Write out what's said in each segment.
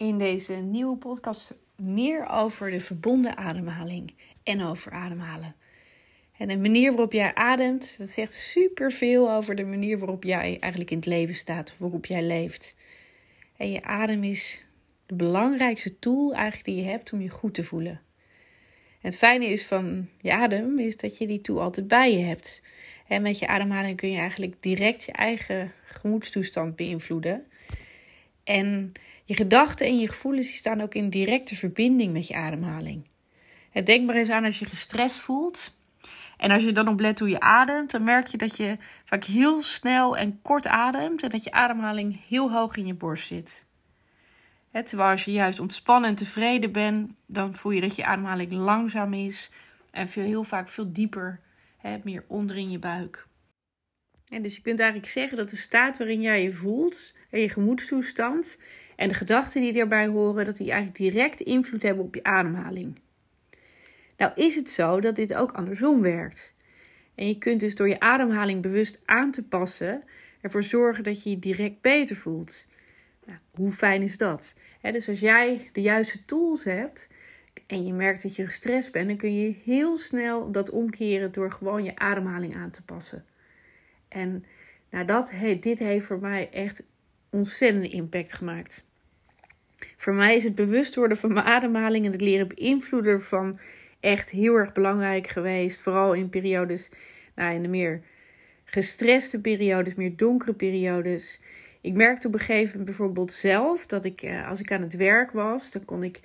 in deze nieuwe podcast meer over de verbonden ademhaling en over ademhalen. En de manier waarop jij ademt, dat zegt superveel over de manier waarop jij eigenlijk in het leven staat, waarop jij leeft. En je adem is de belangrijkste tool eigenlijk die je hebt om je goed te voelen. En het fijne is van je adem is dat je die tool altijd bij je hebt. En met je ademhaling kun je eigenlijk direct je eigen gemoedstoestand beïnvloeden. En je gedachten en je gevoelens staan ook in directe verbinding met je ademhaling. En denk maar eens aan als je gestrest voelt. En als je dan oplet hoe je ademt, dan merk je dat je vaak heel snel en kort ademt. En dat je ademhaling heel hoog in je borst zit. terwijl als je juist ontspannen en tevreden bent, dan voel je dat je ademhaling langzaam is. En veel, heel vaak veel dieper, meer onder in je buik. En dus je kunt eigenlijk zeggen dat de staat waarin jij je voelt en je gemoedstoestand en de gedachten die daarbij horen, dat die eigenlijk direct invloed hebben op je ademhaling. Nou is het zo dat dit ook andersom werkt. En je kunt dus door je ademhaling bewust aan te passen ervoor zorgen dat je je direct beter voelt. Nou, hoe fijn is dat? dus als jij de juiste tools hebt en je merkt dat je gestrest bent, dan kun je heel snel dat omkeren door gewoon je ademhaling aan te passen. En nou, dat, dit heeft voor mij echt ontzettende impact gemaakt. Voor mij is het bewust worden van mijn ademhaling en het leren beïnvloeden ervan echt heel erg belangrijk geweest. Vooral in periodes, nou, in de meer gestreste periodes, meer donkere periodes. Ik merkte op een gegeven moment bijvoorbeeld zelf dat ik, eh, als ik aan het werk was, dan kon ik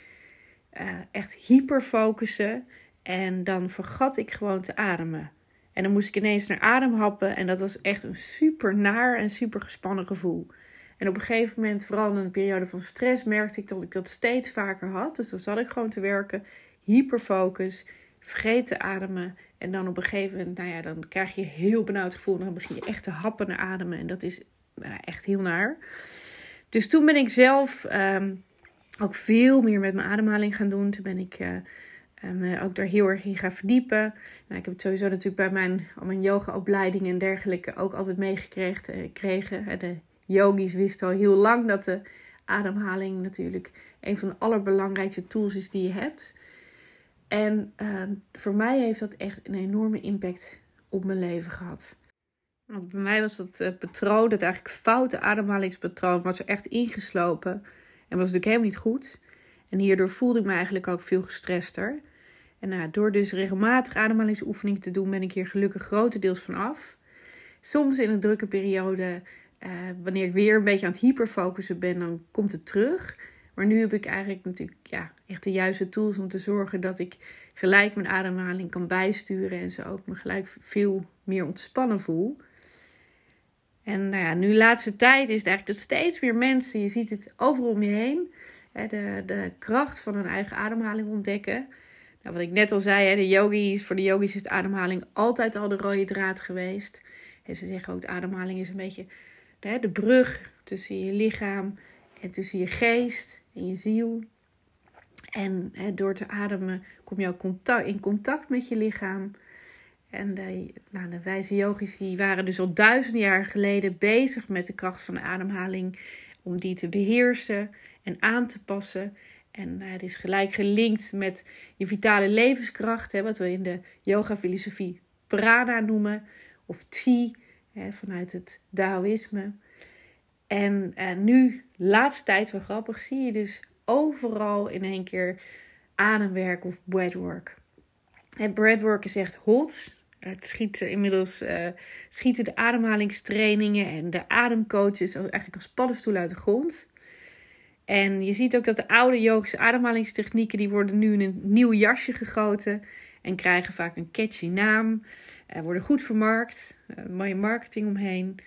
uh, echt hyper focussen. En dan vergat ik gewoon te ademen. En dan moest ik ineens naar adem happen. En dat was echt een super naar en super gespannen gevoel. En op een gegeven moment, vooral in een periode van stress, merkte ik dat ik dat steeds vaker had. Dus dan zat ik gewoon te werken, hyperfocus, vergeet te ademen. En dan op een gegeven moment, nou ja, dan krijg je een heel benauwd gevoel. Dan begin je echt te happen naar ademen. En dat is nou, echt heel naar. Dus toen ben ik zelf ehm, ook veel meer met mijn ademhaling gaan doen. Toen ben ik uh, ook daar heel erg in gaan verdiepen. Nou, ik heb het sowieso natuurlijk bij mijn, al mijn yogaopleidingen en dergelijke ook altijd meegekregen. Eh, de yogis wisten al heel lang dat de ademhaling natuurlijk een van de allerbelangrijkste tools is die je hebt. En ehm, voor mij heeft dat echt een enorme impact op mijn leven gehad. Want bij mij was dat uh, patroon, dat eigenlijk foute ademhalingspatroon, was er echt ingeslopen. En was natuurlijk helemaal niet goed. En hierdoor voelde ik me eigenlijk ook veel gestrester. En nou, door dus regelmatig ademhalingsoefeningen te doen, ben ik hier gelukkig grotendeels van af. Soms in een drukke periode uh, wanneer ik weer een beetje aan het hyperfocussen ben, dan komt het terug. Maar nu heb ik eigenlijk natuurlijk ja, echt de juiste tools om te zorgen dat ik gelijk mijn ademhaling kan bijsturen en ze ook me gelijk veel meer ontspannen voel. En nou ja, nu de laatste tijd is het eigenlijk dat steeds meer mensen, je ziet het overal om je heen, de, de kracht van hun eigen ademhaling ontdekken. Nou, wat ik net al zei, hè, de yogis, voor de yogis is de ademhaling altijd al de rode draad geweest. En ze zeggen ook, de ademhaling is een beetje de brug tussen je lichaam en tussen je geest en je ziel. En door te ademen kom je in contact met je lichaam. En de, nou, de wijze yogis die waren dus al duizenden jaar geleden bezig met de kracht van de ademhaling. Om die te beheersen en aan te passen. En uh, het is gelijk gelinkt met je vitale levenskracht. Hè, wat we in de yoga-filosofie prana noemen. Of chi vanuit het Taoïsme. En, en nu, laatste tijd wel grappig, zie je dus overal in één keer ademwerk of breathwork. En breathwork is echt hot. Het schiet inmiddels uh, schieten de ademhalingstrainingen en de ademcoaches eigenlijk als paddenstoel uit de grond. En je ziet ook dat de oude yogische ademhalingstechnieken die worden nu in een nieuw jasje gegoten en krijgen vaak een catchy naam. Uh, worden goed vermarkt, uh, mooie marketing omheen.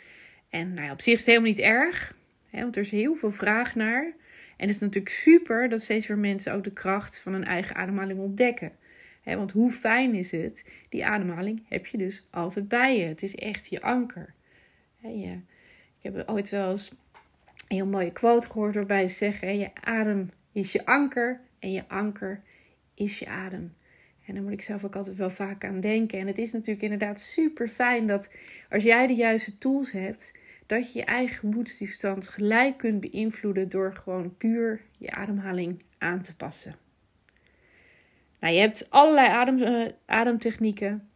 En nou ja, op zich is het helemaal niet erg, hè, want er is heel veel vraag naar. En het is natuurlijk super dat steeds meer mensen ook de kracht van hun eigen ademhaling ontdekken. Want hoe fijn is het? Die ademhaling heb je dus altijd bij je. Het is echt je anker. Je, ik heb ooit wel eens een heel mooie quote gehoord waarbij ze zeggen: je adem is je anker en je anker is je adem. En daar moet ik zelf ook altijd wel vaak aan denken. En het is natuurlijk inderdaad super fijn dat als jij de juiste tools hebt, dat je je eigen gemoedstoestand gelijk kunt beïnvloeden door gewoon puur je ademhaling aan te passen. Nou, je hebt allerlei adem, uh, ademtechnieken.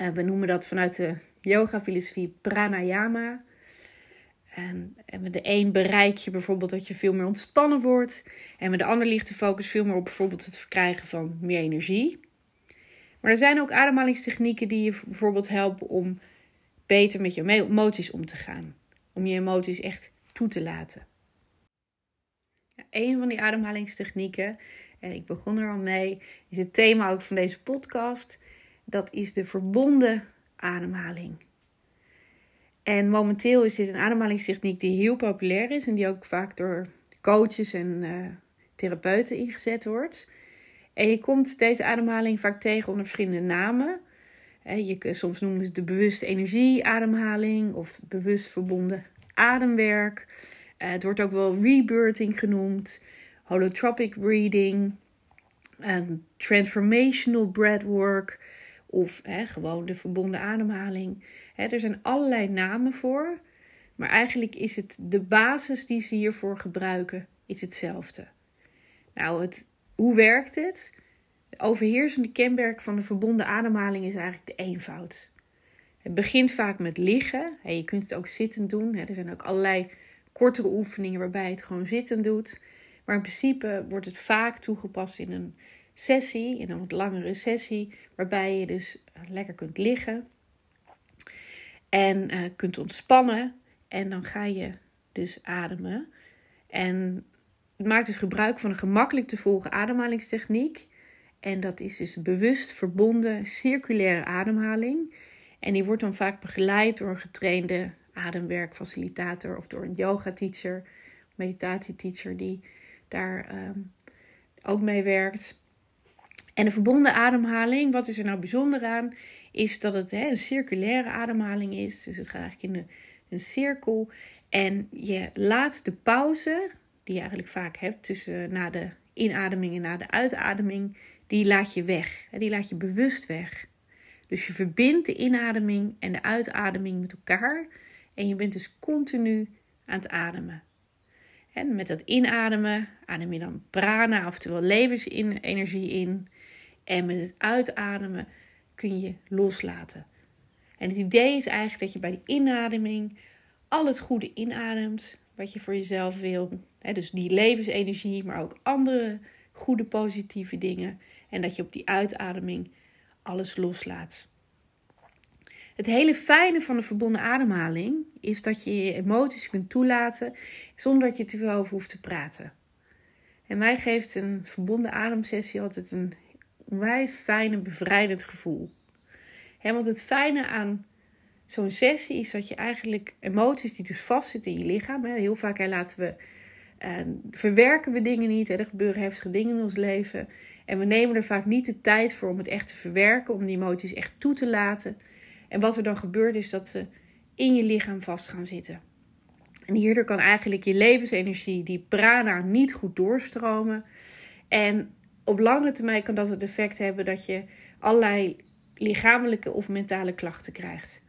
Uh, we noemen dat vanuit de yoga-filosofie pranayama. En, en, met de een bereik je bijvoorbeeld dat je veel meer ontspannen wordt. En met de ander ligt de focus veel meer op bijvoorbeeld het verkrijgen van meer energie. Maar er zijn ook ademhalingstechnieken die je bijvoorbeeld helpen om beter met je emoties om te gaan. Om je emoties echt toe te laten. Ja, een van die ademhalingstechnieken, en ik begon er al mee, is het thema ook van deze podcast. Dat is de verbonden ademhaling. En momenteel is dit een ademhalingstechniek die heel populair is en die ook vaak door coaches en uh, therapeuten ingezet wordt. En je komt deze ademhaling vaak tegen onder verschillende namen. Je, soms noemen ze de bewuste energieademhaling of bewust verbonden ademwerk. Eh, het wordt ook wel rebirthing genoemd, holotropic breathing, transformational breathwork of gewoon de verbonden ademhaling. er zijn allerlei namen voor, maar eigenlijk is het de basis die ze hiervoor gebruiken, is hetzelfde. Nou, het, hoe werkt het? overheersende kenmerk van de verbonden ademhaling is eigenlijk de eenvoud. Het begint vaak met liggen. Je kunt het ook zittend doen. Er zijn ook allerlei kortere oefeningen waarbij het gewoon zittend doet. Maar in principe wordt het vaak toegepast in een sessie, in een wat langere sessie, waarbij je dus lekker kunt liggen en uh, kunt ontspannen. En dan ga je dus ademen. En het maakt dus gebruik van een gemakkelijk te volgen ademhalingstechniek. En dat is dus bewust verbonden circulaire ademhaling. En die wordt dan vaak begeleid door een getrainde ademwerkfacilitator of door een yoga-teacher, meditatieteacher die daar ehm, ook mee werkt. En de verbonden ademhaling, wat is er nou bijzonder aan? Is dat het hè, een circulaire ademhaling is. Dus het gaat eigenlijk in een, een cirkel. En je laat de pauze, die je eigenlijk vaak hebt tussen na de inademing en na de uitademing, die laat je weg. Die laat je bewust weg. Dus je verbindt de inademing en de uitademing met elkaar. En je bent dus continu aan het ademen. En met dat inademen adem je dan prana, oftewel levensenergie in. En met het uitademen kun je loslaten. En het idee is eigenlijk dat je bij de inademing al het goede inademt wat je voor jezelf wil. Dus die levensenergie, maar ook andere goede positieve dingen. En dat je op die uitademing alles loslaat. Het hele fijne van de verbonden ademhaling is dat je je emoties kunt toelaten zonder dat je te veel over hoeft te praten. En mij geeft een verbonden ademsessie altijd een onwijs fijn en bevrijdend gevoel. want het fijne aan zo'n sessie is dat je eigenlijk emoties die dus vastzitten in je lichaam. heel vaak laten we, uh, verwerken we dingen niet. er gebeuren heftige dingen in ons leven. En we nemen er vaak niet de tijd voor om het echt te verwerken, om die emoties echt toe te laten. En wat er dan gebeurt is dat ze in je lichaam vast gaan zitten. En hierdoor kan eigenlijk je levensenergie, die prana, niet goed doorstromen. En op lange termijn kan dat het effect hebben dat je allerlei lichamelijke of mentale klachten krijgt.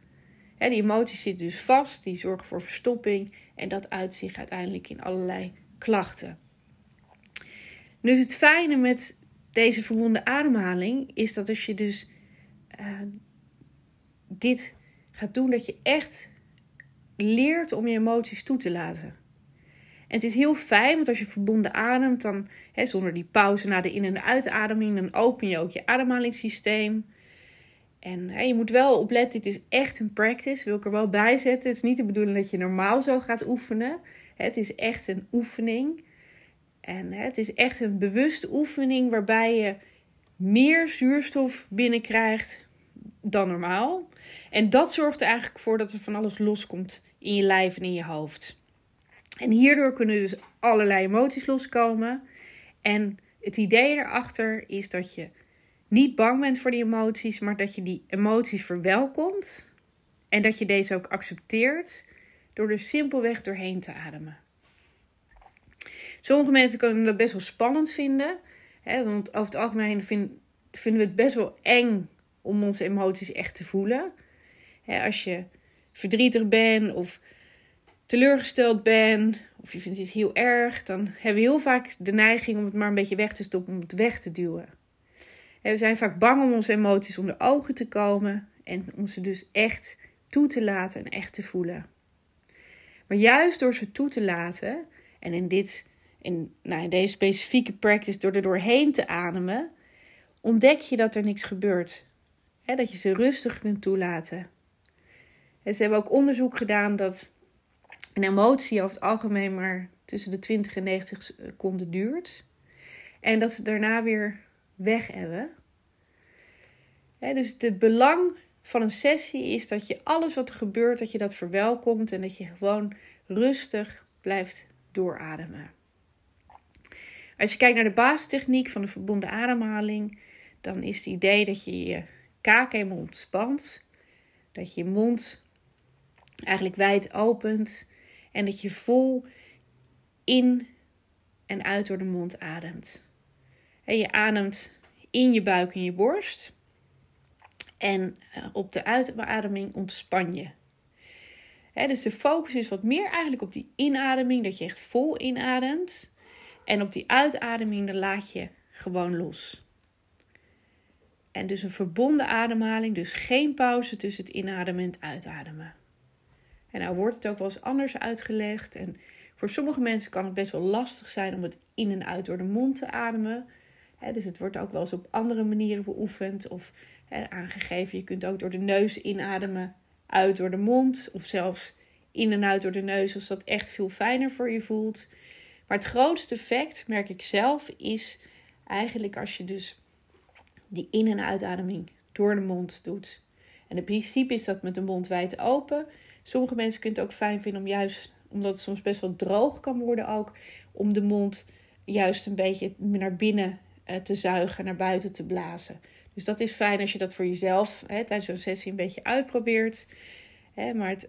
die emoties zitten dus vast, die zorgen voor verstopping en dat uit zich uiteindelijk in allerlei klachten. Dus het fijne met deze verbonden ademhaling is dat als je dus uh, dit gaat doen, dat je echt leert om je emoties toe te laten. Het is heel fijn, want als je verbonden ademt, dan hè, zonder die pauze na de in- en de uitademing, dan open je ook je ademhalingssysteem. En hè, je moet wel opletten, dit is echt een practice, wil ik er wel bij zetten. Het is niet de bedoeling dat je normaal zo gaat oefenen. Het is echt een oefening. En hè, het is echt een bewuste oefening waarbij je meer zuurstof binnenkrijgt dan normaal. En dat zorgt er eigenlijk voor dat er van alles loskomt in je lijf en in je hoofd. En hierdoor kunnen dus allerlei emoties loskomen. En het idee erachter is dat je niet bang bent voor die emoties, maar dat je die emoties verwelkomt. En dat je deze ook accepteert door er simpelweg doorheen te ademen. Sommige mensen kunnen dat best wel spannend vinden. Hè, want over het algemeen vinden we het best wel eng om onze emoties echt te voelen. Hè, als je verdrietig bent of teleurgesteld bent of je vindt iets heel erg, dan hebben we heel vaak de neiging om het maar een beetje weg te stoppen, om het weg te duwen. En we zijn vaak bang om onze emoties onder ogen te komen en om ze dus echt toe te laten en echt te voelen. Maar juist door ze toe te laten, en in, dit, in, nou in deze specifieke practice door er doorheen te ademen, ontdek je dat er niks gebeurt. dat je ze rustig kunt toelaten. En ze hebben ook onderzoek gedaan dat een emotie over het algemeen maar tussen de 20 en 90 seconden duurt. En dat ze daarna weer weg hebben. dus het belang van een sessie is dat je alles wat er gebeurt, dat je dat verwelkomt en dat je gewoon rustig blijft doorademen. Als je kijkt naar de basistechniek van de verbonden ademhaling, dan is het idee dat je je kaak helemaal ontspant, dat je je mond eigenlijk wijd opent en dat je vol in en uit door de mond ademt. En je ademt in je buik en je borst. En eh, op de uitademing ontspan je. dus de focus is wat meer eigenlijk op die inademing, dat je echt vol inademt. En op die uitademing, dan laat je gewoon los. En dus een verbonden ademhaling, dus geen pauze tussen het inademen en het uitademen. En nou wordt het ook wel eens anders uitgelegd. En voor sommige mensen kan het best wel lastig zijn om het in en uit door de mond te ademen. dus het wordt ook wel eens op andere manieren beoefend of aangegeven. Je kunt ook door de neus inademen, uit door de mond. Of zelfs in en uit door de neus als dat echt veel fijner voor je voelt. Maar het grootste effect, merk ik zelf, is eigenlijk als je dus die in- en uitademing door de mond doet. En het principe is dat met de mond wijd open. Sommige mensen kunnen het ook fijn vinden om juist, omdat het soms best wel droog kan worden ook, om de mond juist een beetje naar binnen eh, te zuigen, naar buiten te blazen. Dus dat is fijn als je dat voor jezelf hè, tijdens zo'n sessie een beetje uitprobeert. Hè, maar het,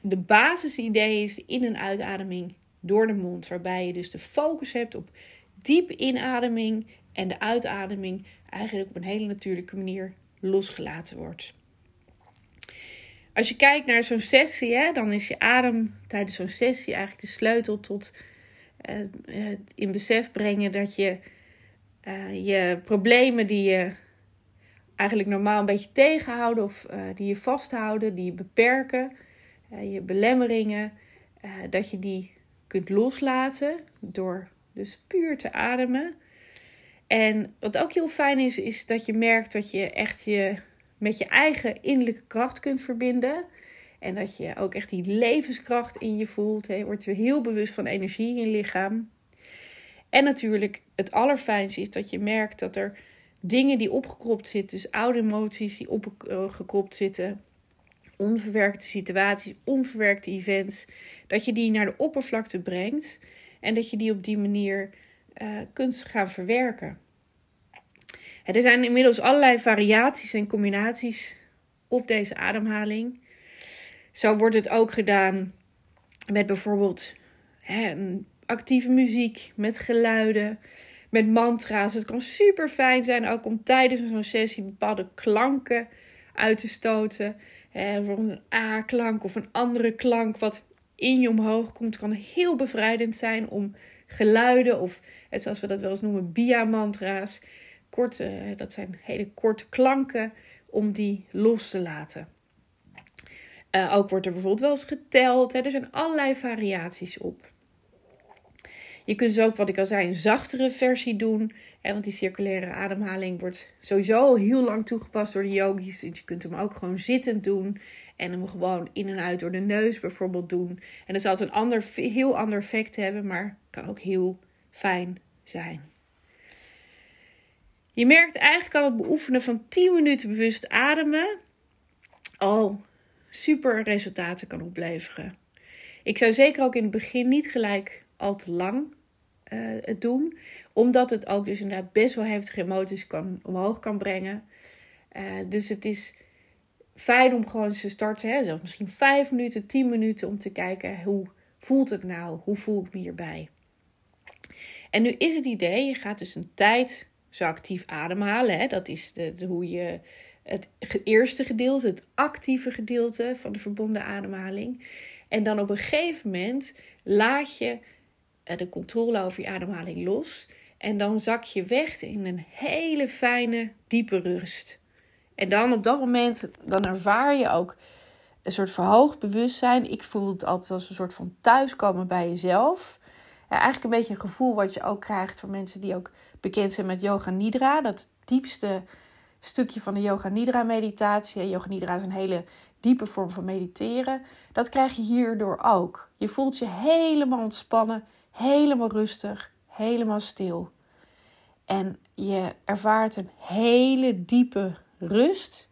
de basisidee is in- en uitademing door de mond, waarbij je dus de focus hebt op diep inademing en de uitademing eigenlijk op een hele natuurlijke manier losgelaten wordt. Als je kijkt naar zo'n sessie, hè, dan is je adem tijdens zo'n sessie eigenlijk de sleutel tot uh, in besef brengen dat je uh, je problemen die je eigenlijk normaal een beetje tegenhouden of die je vasthouden, die je beperken, je belemmeringen, dat je die kunt loslaten door dus puur te ademen. En wat ook heel fijn is, is dat je merkt dat je echt je met je eigen innerlijke kracht kunt verbinden. En dat je ook echt die levenskracht in je voelt. Je wordt weer heel bewust van energie in je lichaam. En natuurlijk, het allerfijnste is dat je merkt dat er dingen die opgekropt zitten, dus oude emoties die opgekropt zitten, onverwerkte situaties, onverwerkte events, dat je die naar de oppervlakte brengt en dat je die op die manier uh, kunt gaan verwerken. Er zijn inmiddels allerlei variaties en combinaties op deze ademhaling. Zo wordt het ook gedaan met bijvoorbeeld hè, actieve muziek, met geluiden, met mantra's. Het kan super fijn zijn ook om tijdens zo'n sessie bepaalde klanken uit te stoten. Hè, een A-klank of een andere klank wat in je omhoog komt, kan heel bevrijdend zijn om geluiden of, zoals we dat wel eens noemen, bia-mantra's korte, dat zijn hele korte klanken, om die los te laten. Uh, ook wordt er bijvoorbeeld wel eens geteld. Hè. Er zijn allerlei variaties op. Je kunt dus ook, wat ik al zei, een zachtere versie doen. Hè, want die circulaire ademhaling wordt sowieso al heel lang toegepast door de yogis. Dus je kunt hem ook gewoon zittend doen. En hem gewoon in en uit door de neus bijvoorbeeld doen. En dat zal het een ander, heel ander effect hebben, maar kan ook heel fijn zijn. Je merkt eigenlijk al het beoefenen van 10 minuten bewust ademen al super resultaten kan opleveren. Ik zou zeker ook in het begin niet gelijk al te lang uh, het doen, omdat het ook dus inderdaad best wel heftige emoties kan, omhoog kan brengen. Uh, dus het is fijn om gewoon te starten, hè, zelfs misschien 5 minuten, 10 minuten, om te kijken hoe voelt het nou, hoe voel ik me hierbij. En nu is het idee, je gaat dus een tijd zo actief ademhalen. Hè? Dat is de, hoe je het eerste gedeelte, het actieve gedeelte van de verbonden ademhaling. En dan op een gegeven moment laat je eh, de controle over je ademhaling los. En dan zak je weg in een hele fijne, diepe rust. En dan op dat moment, dan ervaar je ook een soort verhoogd bewustzijn. Ik voel het altijd als een soort van thuiskomen bij jezelf. Eigenlijk een beetje een gevoel wat je ook krijgt voor mensen die ook bekend zijn met Yoga Nidra. Dat diepste stukje van de Yoga Nidra meditatie. Yoga Nidra is een hele diepe vorm van mediteren. Dat krijg je hierdoor ook. Je voelt je helemaal ontspannen, helemaal rustig, helemaal stil. En je ervaart een hele diepe rust.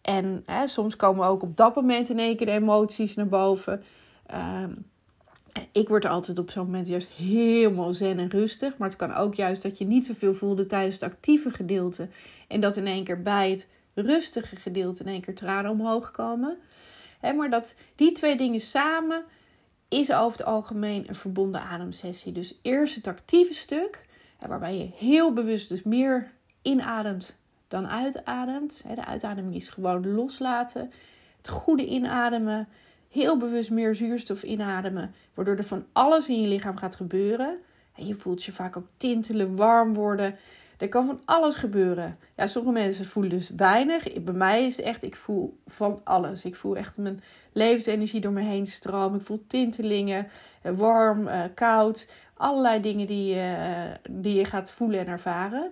En hè, soms komen ook op dat moment in één keer de emoties naar boven. Ehm, ik word altijd op zo'n moment juist helemaal zen en rustig. Maar het kan ook juist dat je niet zoveel voelde tijdens het actieve gedeelte. En dat in één keer bij het rustige gedeelte in één keer tranen omhoog komen. maar dat die twee dingen samen is over het algemeen een verbonden ademsessie. Dus eerst het actieve stuk, waarbij je heel bewust dus meer inademt dan uitademt. De uitademing is gewoon loslaten. Het goede inademen, heel bewust meer zuurstof inademen, waardoor er van alles in je lichaam gaat gebeuren. En je voelt je vaak ook tintelen, warm worden. Er kan van alles gebeuren. Ja, sommige mensen voelen dus weinig. Bij mij is het echt, ik voel van alles. Ik voel echt mijn levensenergie door me heen stromen. Ik voel tintelingen, eh, warm, eh, koud. Allerlei dingen die, uh, die je gaat voelen en ervaren.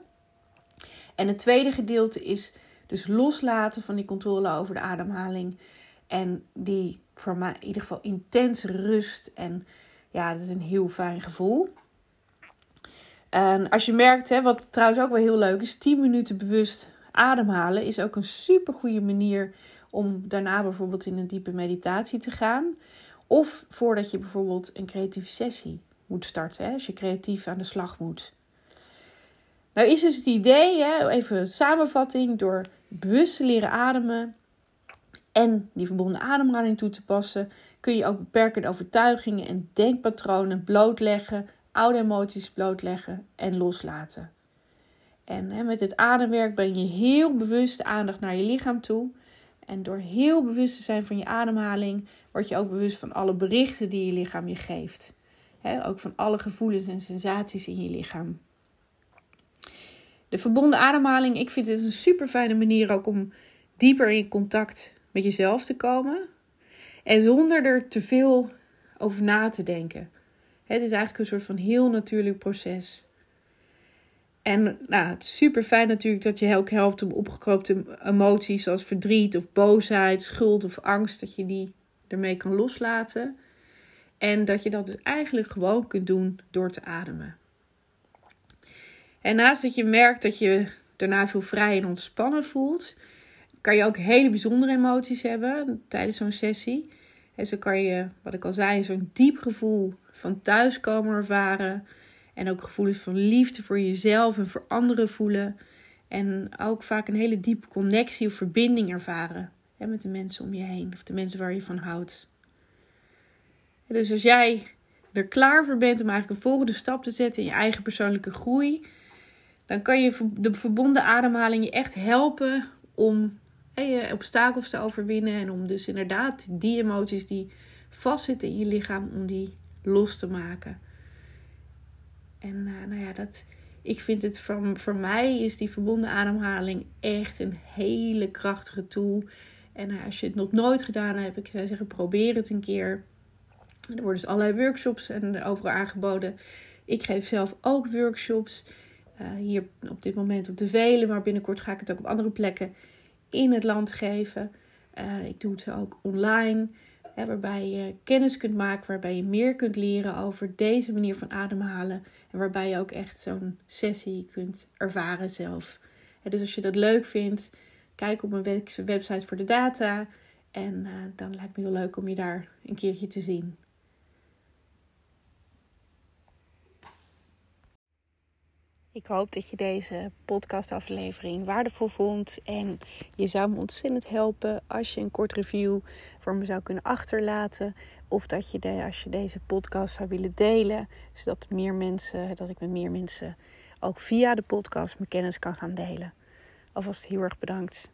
En het tweede gedeelte is dus loslaten van die controle over de ademhaling. En die voor mij in ieder geval intense rust. En ja, dat is een heel fijn gevoel. En als je merkt, hè, wat trouwens ook wel heel leuk is, 10 minuten bewust ademhalen is ook een super goede manier om daarna bijvoorbeeld in een diepe meditatie te gaan. Of voordat je bijvoorbeeld een creatieve sessie moet starten, hè, als je creatief aan de slag moet. Nou is dus het idee, hè, even samenvatting, door bewust te leren ademen en die verbonden ademhaling toe te passen, kun je ook beperkende overtuigingen en denkpatronen blootleggen, oude emoties blootleggen en loslaten. En hè, met het ademwerk ben je heel bewust aandacht naar je lichaam toe. En door heel bewust te zijn van je ademhaling, word je ook bewust van alle berichten die je lichaam je geeft. ook van alle gevoelens en sensaties in je lichaam. De verbonden ademhaling, ik vind het een super fijne manier ook om dieper in contact met jezelf te komen. En zonder er te veel over na te denken. Het is eigenlijk een soort van heel natuurlijk proces. En nou, het is super fijn natuurlijk dat je ook helpt om opgekroopte emoties zoals verdriet of boosheid, schuld of angst, dat je die ermee kan loslaten. En dat je dat dus eigenlijk gewoon kunt doen door te ademen. En naast dat je merkt dat je daarna veel vrij en ontspannen voelt, kan je ook hele bijzondere emoties hebben tijdens zo'n sessie. En zo kan je, wat ik al zei, zo'n diep gevoel van thuiskomen ervaren. En ook gevoelens van liefde voor jezelf en voor anderen voelen. En ook vaak een hele diepe connectie of verbinding ervaren hè, met de mensen om je heen of de mensen waar je van houdt. dus als jij er klaar voor bent om eigenlijk een volgende stap te zetten in je eigen persoonlijke groei, dan kan je de verbonden ademhaling je echt helpen om je obstakels te overwinnen. En om dus inderdaad die emoties die vastzitten in je lichaam, om die los te maken. En uh, nou ja, dat, ik vind het voor, voor mij is die verbonden ademhaling echt een hele krachtige tool. En uh, als je het nog nooit gedaan hebt, ik zou zeggen, probeer het een keer. Er worden dus allerlei workshops en overal aangeboden. Ik geef zelf ook workshops. Uh, hier op dit moment op de Velen, maar binnenkort ga ik het ook op andere plekken in het land geven. Uh, ik doe het ook online, hè, waarbij je kennis kunt maken, waarbij je meer kunt leren over deze manier van ademhalen. En waarbij je ook echt zo'n sessie kunt ervaren zelf. dus als je dat leuk vindt, kijk op mijn website voor de data. En uh, dan lijkt me heel leuk om je daar een keertje te zien. Ik hoop dat je deze podcastaflevering waardevol vond. En je zou me ontzettend helpen als je een kort review voor me zou kunnen achterlaten. Of dat je als je deze podcast zou willen delen. Zodat meer mensen, dat ik met meer mensen ook via de podcast mijn kennis kan gaan delen. Alvast heel erg bedankt.